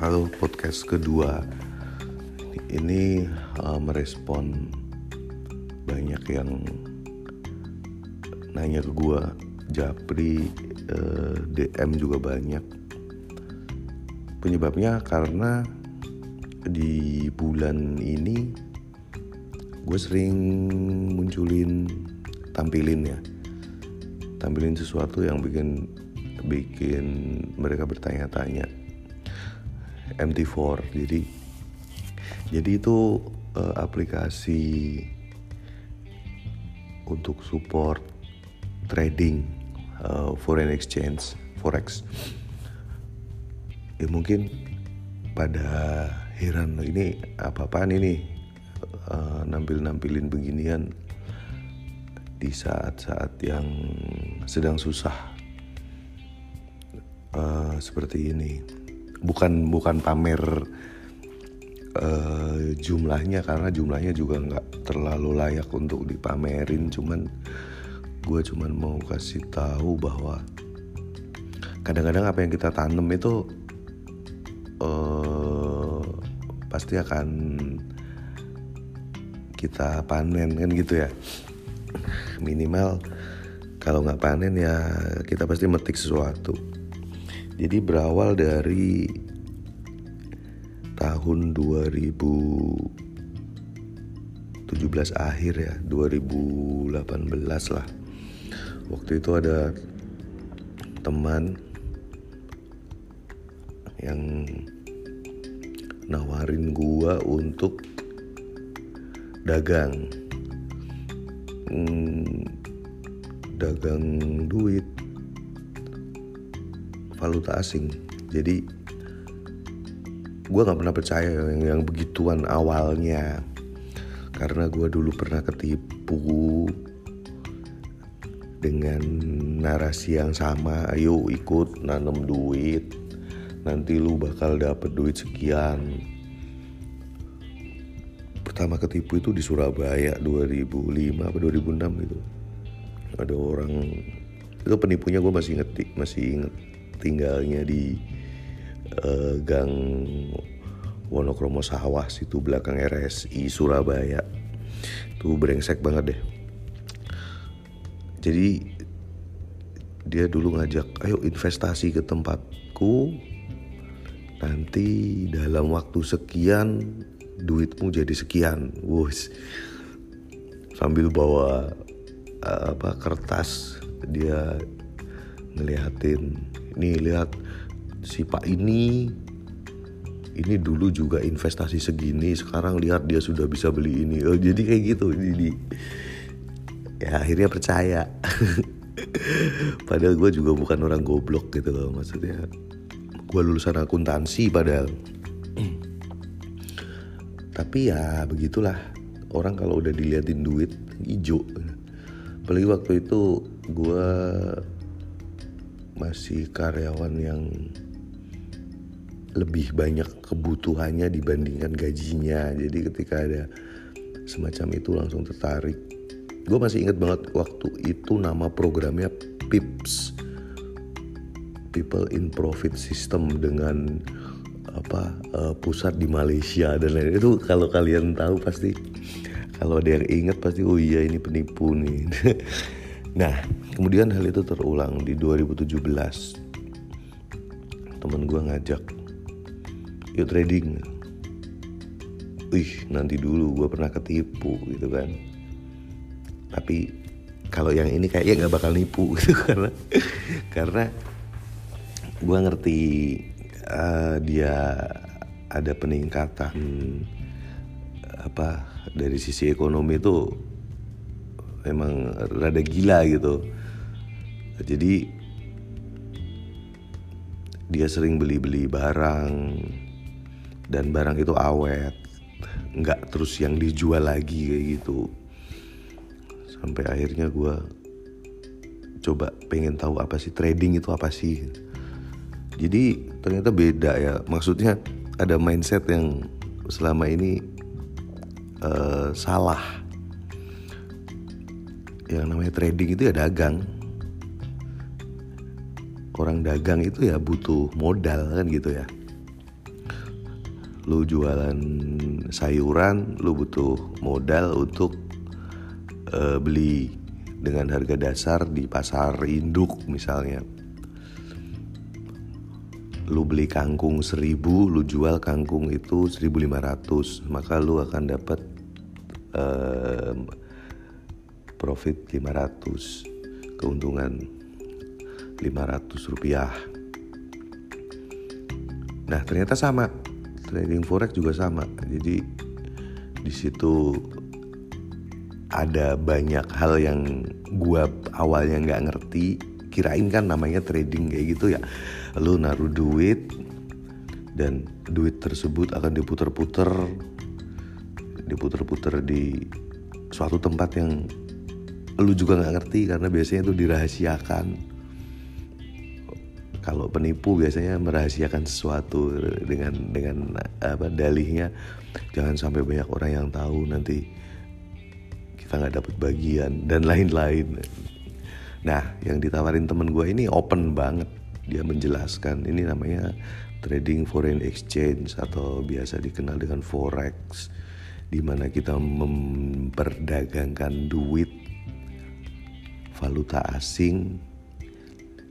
halo podcast kedua. Ini uh, merespon banyak yang nanya ke gua. Japri uh, dm juga banyak. Penyebabnya karena di bulan ini gue sering munculin tampilin ya. Tampilin sesuatu yang bikin bikin mereka bertanya-tanya MT4 jadi jadi itu uh, aplikasi untuk support trading uh, foreign exchange forex. Ya mungkin pada heran ini apa-apaan ini? Uh, nampil-nampilin beginian di saat-saat yang sedang susah. Uh, seperti ini bukan bukan pamer uh, jumlahnya karena jumlahnya juga nggak terlalu layak untuk dipamerin. Cuman gue cuman mau kasih tahu bahwa kadang-kadang apa yang kita tanam itu uh, pasti akan kita panen kan gitu ya. Minimal kalau nggak panen ya kita pasti metik sesuatu jadi berawal dari tahun 2017 akhir ya 2018 lah. Waktu itu ada teman yang nawarin gua untuk dagang. Hmm, dagang duit valuta asing. Jadi gue nggak pernah percaya yang, yang begituan awalnya. Karena gue dulu pernah ketipu dengan narasi yang sama. Ayo ikut nanam duit. Nanti lu bakal dapet duit sekian. Pertama ketipu itu di Surabaya 2005 atau 2006 itu. Ada orang itu penipunya gue masih inget masih inget tinggalnya di uh, Gang Wonokromo Sawah situ belakang RSI Surabaya. Tuh brengsek banget deh. Jadi dia dulu ngajak ayo investasi ke tempatku. Nanti dalam waktu sekian duitmu jadi sekian. Wus sambil bawa uh, apa kertas dia ngeliatin nih lihat si pak ini. Ini dulu juga investasi segini sekarang lihat dia sudah bisa beli ini. Oh, jadi kayak gitu jadi ya akhirnya percaya. Padahal gue juga bukan orang goblok gitu loh maksudnya. Gue lulusan akuntansi padahal. Tapi ya begitulah. Orang kalau udah diliatin duit hijau. Apalagi waktu itu gue masih karyawan yang lebih banyak kebutuhannya dibandingkan gajinya. Jadi ketika ada semacam itu langsung tertarik. Gue masih inget banget waktu itu nama programnya PIPS. People in Profit System dengan apa uh, pusat di Malaysia dan lain itu kalau kalian tahu pasti kalau ada yang ingat pasti oh iya ini penipu nih nah kemudian hal itu terulang di 2017 temen gue ngajak yuk trading. Wih nanti dulu gue pernah ketipu gitu kan. Tapi kalau yang ini kayaknya nggak bakal nipu gitu karena karena gue ngerti uh, dia ada peningkatan apa dari sisi ekonomi itu memang rada gila gitu. Jadi dia sering beli-beli barang dan barang itu awet nggak terus yang dijual lagi kayak gitu. Sampai akhirnya gue coba pengen tahu apa sih trading itu apa sih? Jadi ternyata beda ya. Maksudnya ada mindset yang selama ini uh, salah yang namanya trading itu ya dagang. Orang dagang itu ya butuh modal kan gitu ya. Lu jualan sayuran lu butuh modal untuk uh, beli dengan harga dasar di pasar induk misalnya. Lu beli kangkung 1000 lu jual kangkung itu 1500 maka lu akan dapat uh, profit 500 keuntungan 500 rupiah. Nah ternyata sama. Trading forex juga sama. Jadi di situ ada banyak hal yang gua awalnya nggak ngerti. Kirain kan namanya trading kayak gitu ya. Lu naruh duit dan duit tersebut akan diputer-puter diputer-puter di suatu tempat yang lu juga nggak ngerti karena biasanya itu dirahasiakan. Kalau penipu biasanya merahasiakan sesuatu dengan dengan apa dalihnya. Jangan sampai banyak orang yang tahu nanti kita nggak dapat bagian dan lain-lain. Nah yang ditawarin temen gue ini open banget. Dia menjelaskan ini namanya trading foreign exchange atau biasa dikenal dengan forex di mana kita memperdagangkan duit valuta asing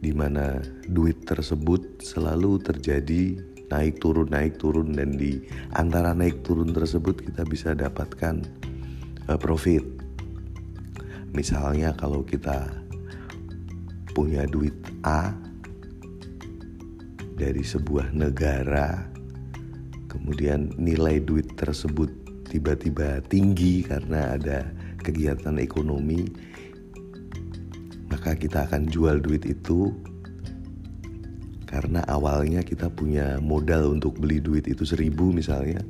di mana duit tersebut selalu terjadi naik turun naik turun dan di antara naik turun tersebut kita bisa dapatkan uh, profit. Misalnya kalau kita punya duit A dari sebuah negara, kemudian nilai duit tersebut tiba-tiba tinggi karena ada kegiatan ekonomi, maka kita akan jual duit itu karena awalnya kita punya modal untuk beli duit itu seribu misalnya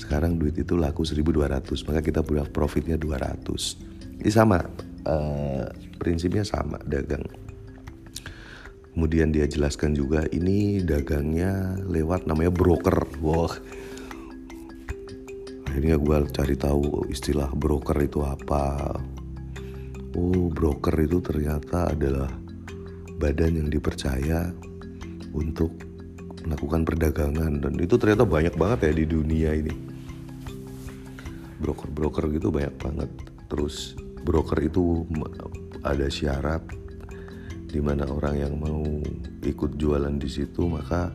sekarang duit itu laku 1200 maka kita punya profitnya 200 ini sama uh, prinsipnya sama dagang. Kemudian dia jelaskan juga ini dagangnya lewat namanya broker. Wah. Akhirnya gue cari tahu istilah broker itu apa. Oh, broker itu ternyata adalah badan yang dipercaya untuk melakukan perdagangan dan itu ternyata banyak banget ya di dunia ini. Broker-broker gitu banyak banget. Terus broker itu ada syarat di mana orang yang mau ikut jualan di situ maka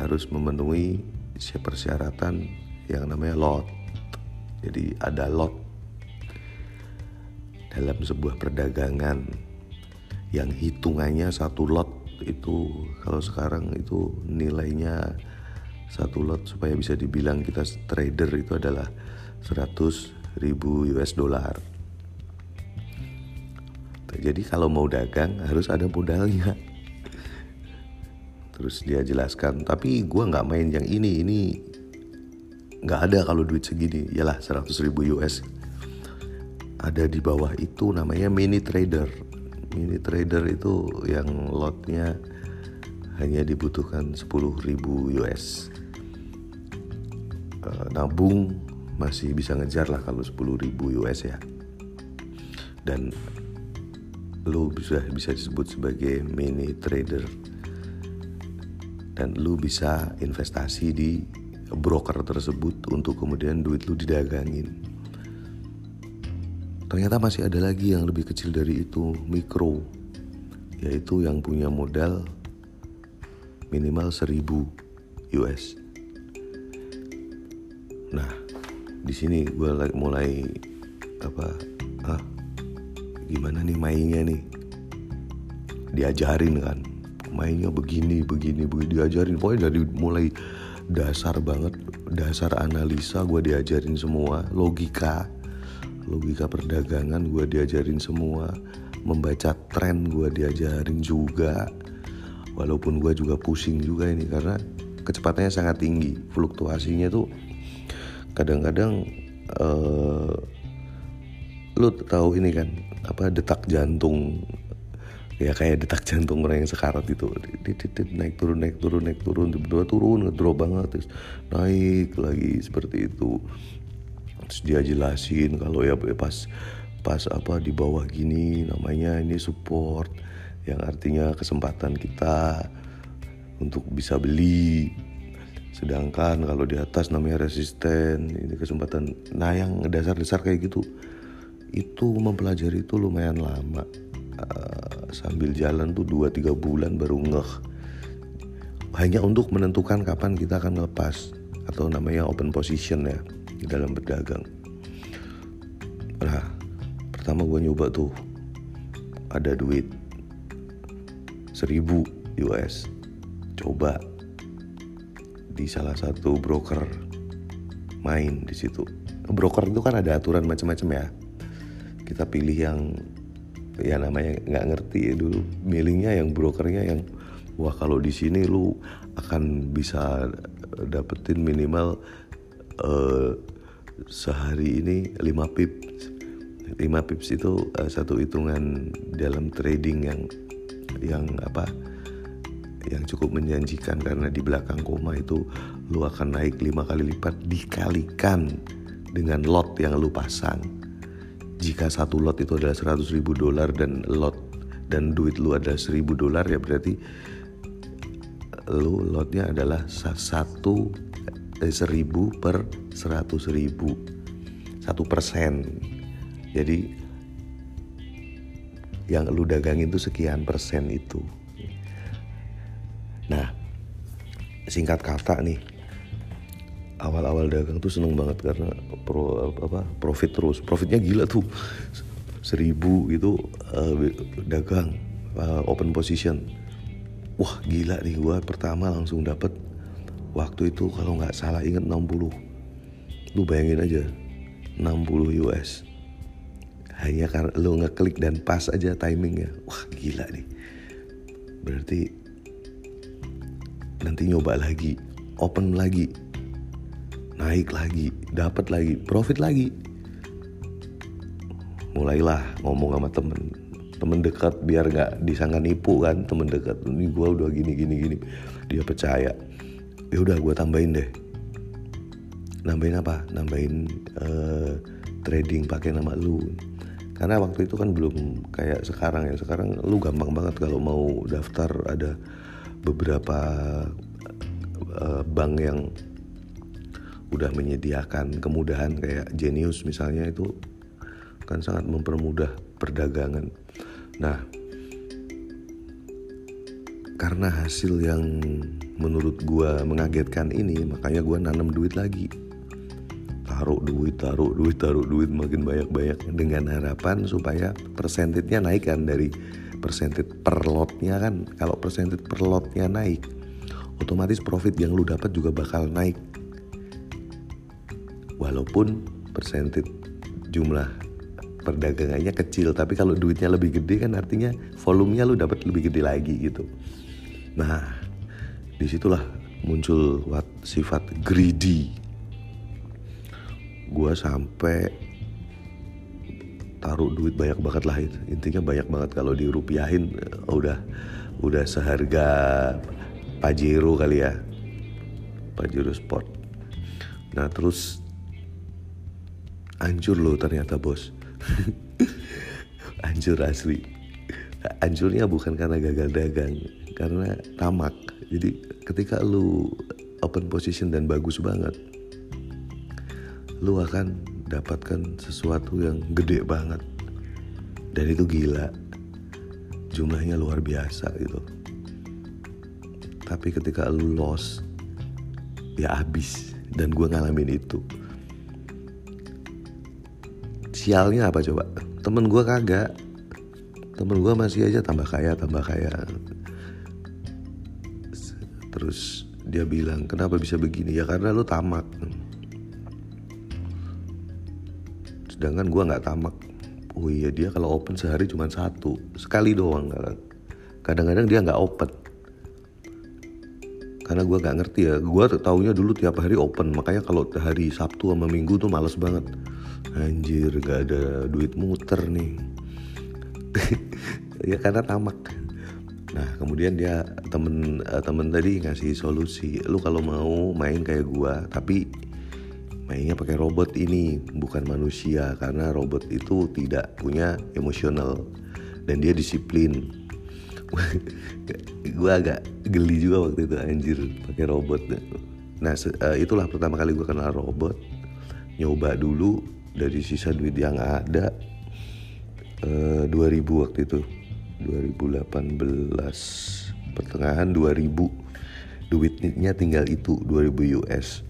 harus memenuhi persyaratan yang namanya lot. Jadi ada lot dalam sebuah perdagangan yang hitungannya satu lot itu kalau sekarang itu nilainya satu lot supaya bisa dibilang kita trader itu adalah 100 ribu US dollar. Jadi kalau mau dagang harus ada modalnya. Terus dia jelaskan, tapi gue nggak main yang ini, ini nggak ada kalau duit segini, yalah 100 ribu US. Ada di bawah itu namanya mini trader. Mini trader itu yang lotnya hanya dibutuhkan 10 ribu US. Eh, nabung masih bisa ngejar lah kalau 10 ribu US ya dan lu bisa bisa disebut sebagai mini trader dan lu bisa investasi di broker tersebut untuk kemudian duit lu didagangin ternyata masih ada lagi yang lebih kecil dari itu mikro. Yaitu yang punya modal minimal 1000 US nah di sini gue mulai apa ah gimana nih mainnya nih? Diajarin kan? Mainnya begini begini begini diajarin. Pokoknya dari mulai dasar banget dasar analisa gue diajarin semua logika logika perdagangan gue diajarin semua. Membaca tren gue diajarin juga. Walaupun gue juga pusing juga ini karena kecepatannya sangat tinggi. Fluktuasinya tuh kadang-kadang uh, lu tahu ini kan apa detak jantung. Ya kayak detak jantung orang yang sekarat itu. Naik turun naik turun naik turun. Tiba-tiba turun ngedrop banget terus naik lagi seperti itu terus dia jelasin kalau ya pas pas apa di bawah gini namanya ini support yang artinya kesempatan kita untuk bisa beli. Sedangkan kalau di atas namanya resisten ini kesempatan. Nah yang dasar-dasar kayak gitu itu mempelajari itu lumayan lama. Uh, sambil jalan tuh 2-3 bulan baru ngeh. Hanya untuk menentukan kapan kita akan lepas atau namanya open position ya dalam berdagang. Nah pertama gue nyoba tuh ada duit 1000 US coba di salah satu broker main di situ. Broker itu kan ada aturan macam-macam ya. Kita pilih yang ya namanya nggak ngerti ya dulu. Milihnya yang brokernya yang wah kalau di sini lu akan bisa dapetin minimal uh, sehari ini 5 pips. 5 pips itu uh, satu hitungan dalam trading yang yang apa yang cukup menjanjikan karena di belakang koma itu lu akan naik lima kali lipat dikalikan dengan lot yang lu pasang. Jika satu lot itu adalah 100 ribu dolar dan lot dan duit lu ada 1000 dolar ya berarti lu lotnya adalah satu eh, seribu per seratus ribu. Satu persen. Jadi yang lu dagangin itu sekian persen itu. Nah singkat kata nih awal-awal dagang tuh seneng banget karena pro apa profit terus. Profitnya gila tuh. Seribu gitu uh, dagang uh, open position. Wah gila nih gue pertama langsung dapet waktu itu kalau nggak salah inget 60 lu bayangin aja 60 US hanya karena lu ngeklik dan pas aja timingnya wah gila nih berarti nanti nyoba lagi open lagi naik lagi, dapat lagi, profit lagi. Mulailah ngomong sama temen, temen dekat biar nggak disangka nipu kan, temen dekat ini gue udah gini gini gini, dia percaya. Ya udah gue tambahin deh. Nambahin apa? Nambahin uh, trading pakai nama lu. Karena waktu itu kan belum kayak sekarang ya. Sekarang lu gampang banget kalau mau daftar ada beberapa uh, bank yang udah menyediakan kemudahan kayak Genius misalnya itu kan sangat mempermudah perdagangan. Nah, karena hasil yang menurut gua mengagetkan ini, makanya gua nanam duit lagi. Taruh duit, taruh duit, taruh duit makin banyak-banyak dengan harapan supaya persentifnya naik kan dari persentif per lotnya kan. Kalau persentif per lotnya naik, otomatis profit yang lu dapat juga bakal naik. Walaupun persentit jumlah perdagangannya kecil tapi kalau duitnya lebih gede kan artinya volumenya lu dapat lebih gede lagi gitu. Nah di situlah muncul sifat greedy gue sampai taruh duit banyak banget lah itu. Intinya banyak banget kalau dirupiahin. Udah udah seharga Pajero kali ya. Pajero Sport. Nah terus hancur loh ternyata bos. Hancur asli. Hancurnya bukan karena gagal dagang karena tamak. Jadi ketika lu open position dan bagus banget lu akan dapatkan sesuatu yang gede banget. Dan itu gila. Jumlahnya luar biasa gitu. Tapi ketika lu loss ya habis. Dan gue ngalamin itu. Sialnya apa coba? Temen gue kagak. Temen gue masih aja tambah kaya tambah kaya. Terus dia bilang kenapa bisa begini? Ya karena lu tamak sedangkan gue nggak tamak. Oh iya dia kalau open sehari cuma satu. Sekali doang. Kadang-kadang dia nggak open. Karena gue nggak ngerti ya. Gue taunya dulu tiap hari open. Makanya kalau hari Sabtu sama Minggu tuh males banget. Anjir gak ada duit muter nih. Ya karena tamak. Nah kemudian dia temen eh, temen tadi ngasih solusi. Lu kalau mau main kayak gua tapi mainnya pakai robot ini bukan manusia. Karena robot itu tidak punya emosional. Dan dia disiplin. Gue agak geli juga waktu itu anjir pakai robot. Nah uh, itulah pertama kali gue kenal robot. Nyoba dulu dari sisa duit yang ada uh, 2000 waktu itu. 2018 pertengahan 2000 duitnya tinggal itu 2000 US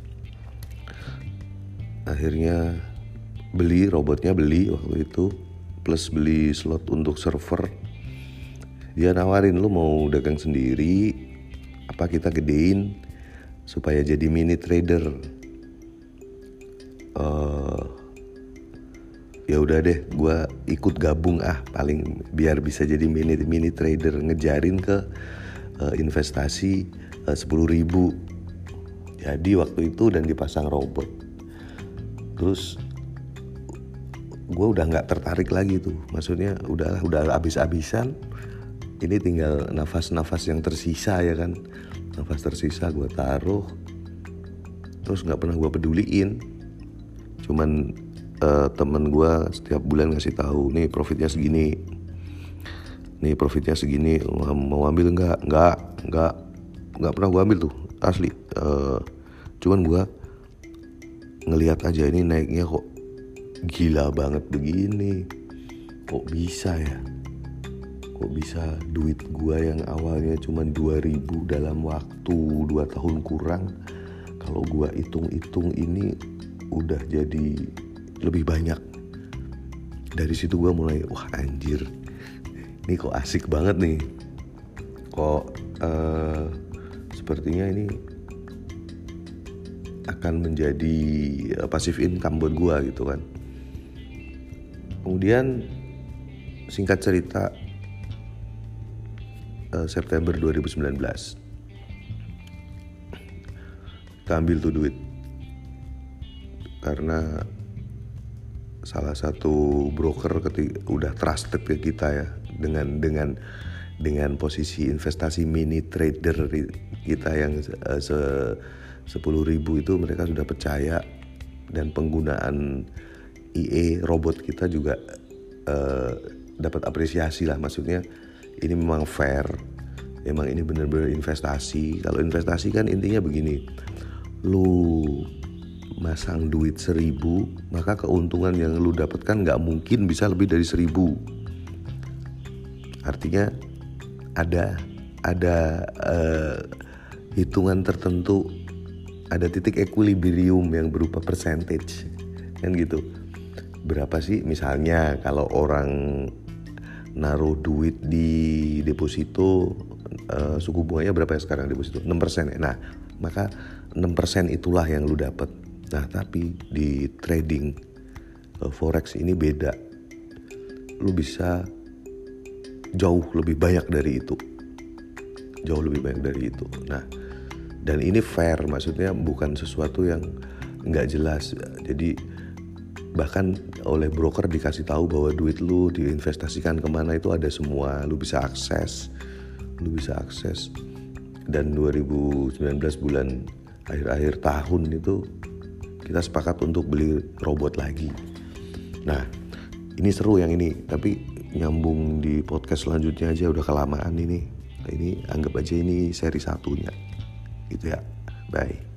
akhirnya beli robotnya beli waktu itu plus beli slot untuk server. Dia nawarin lu mau dagang sendiri? Apa kita gedein supaya jadi mini trader? Uh, ya udah deh gue ikut gabung ah paling biar bisa jadi mini mini trader. Ngejarin ke uh, investasi eh, sepuluh ribu. Jadi waktu itu dan dipasang robot terus gue udah nggak tertarik lagi tuh. Maksudnya udah udah habis-habisan ini tinggal nafas-nafas yang tersisa ya kan? Nafas tersisa gue taruh terus nggak pernah gue peduliin. Cuman uh, temen gue setiap bulan ngasih tahu nih profitnya segini. Nih profitnya segini. Mau ambil nggak? Nggak nggak. Nggak pernah gue ambil tuh asli. Uh, cuman gue ngelihat aja ini naiknya kok gila banget begini. Kok bisa ya? Kok bisa duit gua yang awalnya cuma 2000 dalam waktu 2 tahun kurang kalau gua hitung-hitung ini udah jadi lebih banyak. Dari situ gua mulai wah anjir. Ini kok asik banget nih. Kok uh, sepertinya ini akan menjadi uh, pasif income buat gua gitu kan. Kemudian singkat cerita uh, September 2019 kita ambil tuh duit. Karena salah satu broker ketika udah trusted ke kita ya dengan dengan dengan posisi investasi mini trader kita yang uh, se ribu itu mereka sudah percaya. Dan penggunaan IE robot kita juga uh, dapat apresiasi lah. Maksudnya ini memang fair. Emang ini benar-benar investasi. Kalau investasi kan intinya begini. Lu masang duit seribu maka keuntungan yang lu dapatkan nggak mungkin bisa lebih dari seribu. Artinya ada ada uh, hitungan tertentu ada titik equilibrium yang berupa percentage kan gitu berapa sih misalnya kalau orang naruh duit di deposito uh, suku bunganya berapa ya sekarang deposito 6% ya. Nah, maka 6% itulah yang lu dapat. Nah, tapi di trading uh, forex ini beda. Lu bisa jauh lebih banyak dari itu. Jauh lebih banyak dari itu. Nah, dan ini fair maksudnya bukan sesuatu yang nggak jelas. Jadi bahkan oleh broker dikasih tahu bahwa duit lu diinvestasikan ke mana itu ada semua. Lu bisa akses lu bisa akses. Dan 2019 bulan akhir-akhir tahun itu kita sepakat untuk beli robot lagi. Nah ini seru yang ini. Tapi nyambung di podcast selanjutnya aja udah kelamaan ini. Ini anggap aja ini seri satunya gitu ya. Bye